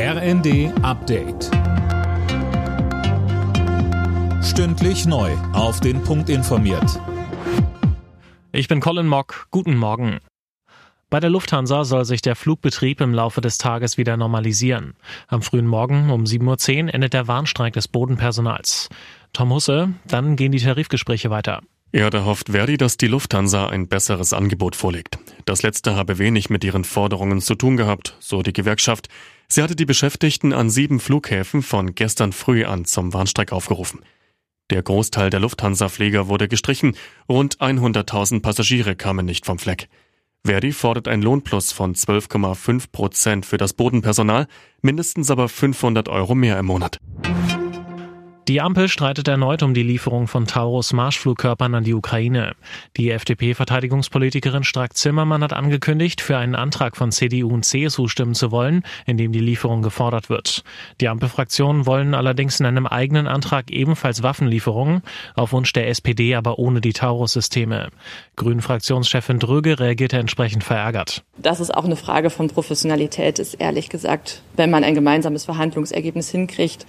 RND Update. Stündlich neu. Auf den Punkt informiert. Ich bin Colin Mock. Guten Morgen. Bei der Lufthansa soll sich der Flugbetrieb im Laufe des Tages wieder normalisieren. Am frühen Morgen um 7.10 Uhr endet der Warnstreik des Bodenpersonals. Tom Husse, dann gehen die Tarifgespräche weiter. Ja, da hofft Verdi, dass die Lufthansa ein besseres Angebot vorlegt. Das letzte habe wenig mit ihren Forderungen zu tun gehabt, so die Gewerkschaft. Sie hatte die Beschäftigten an sieben Flughäfen von gestern früh an zum Warnstreik aufgerufen. Der Großteil der Lufthansa-Flieger wurde gestrichen, rund 100.000 Passagiere kamen nicht vom Fleck. Verdi fordert ein Lohnplus von 12,5 Prozent für das Bodenpersonal, mindestens aber 500 Euro mehr im Monat. Die Ampel streitet erneut um die Lieferung von Taurus Marschflugkörpern an die Ukraine. Die FDP-Verteidigungspolitikerin Strack-Zimmermann hat angekündigt, für einen Antrag von CDU und CSU stimmen zu wollen, in dem die Lieferung gefordert wird. Die Ampelfraktionen wollen allerdings in einem eigenen Antrag ebenfalls Waffenlieferungen, auf Wunsch der SPD aber ohne die Taurus-Systeme. Grünen-Fraktionschefin Dröge reagierte entsprechend verärgert. Das ist auch eine Frage von Professionalität, ist ehrlich gesagt, wenn man ein gemeinsames Verhandlungsergebnis hinkriegt,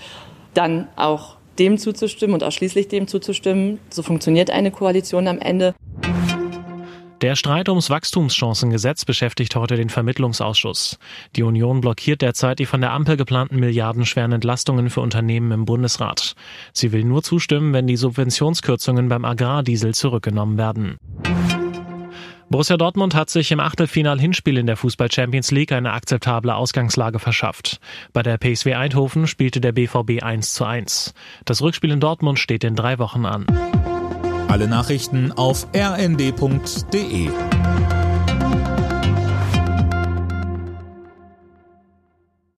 dann auch dem zuzustimmen und ausschließlich dem zuzustimmen. So funktioniert eine Koalition am Ende. Der Streit ums Wachstumschancengesetz beschäftigt heute den Vermittlungsausschuss. Die Union blockiert derzeit die von der Ampel geplanten milliardenschweren Entlastungen für Unternehmen im Bundesrat. Sie will nur zustimmen, wenn die Subventionskürzungen beim Agrardiesel zurückgenommen werden. Borussia Dortmund hat sich im Achtelfinal-Hinspiel in der Fußball Champions League eine akzeptable Ausgangslage verschafft. Bei der PSW Eindhoven spielte der BVB 1 zu 1. Das Rückspiel in Dortmund steht in drei Wochen an. Alle Nachrichten auf rnd.de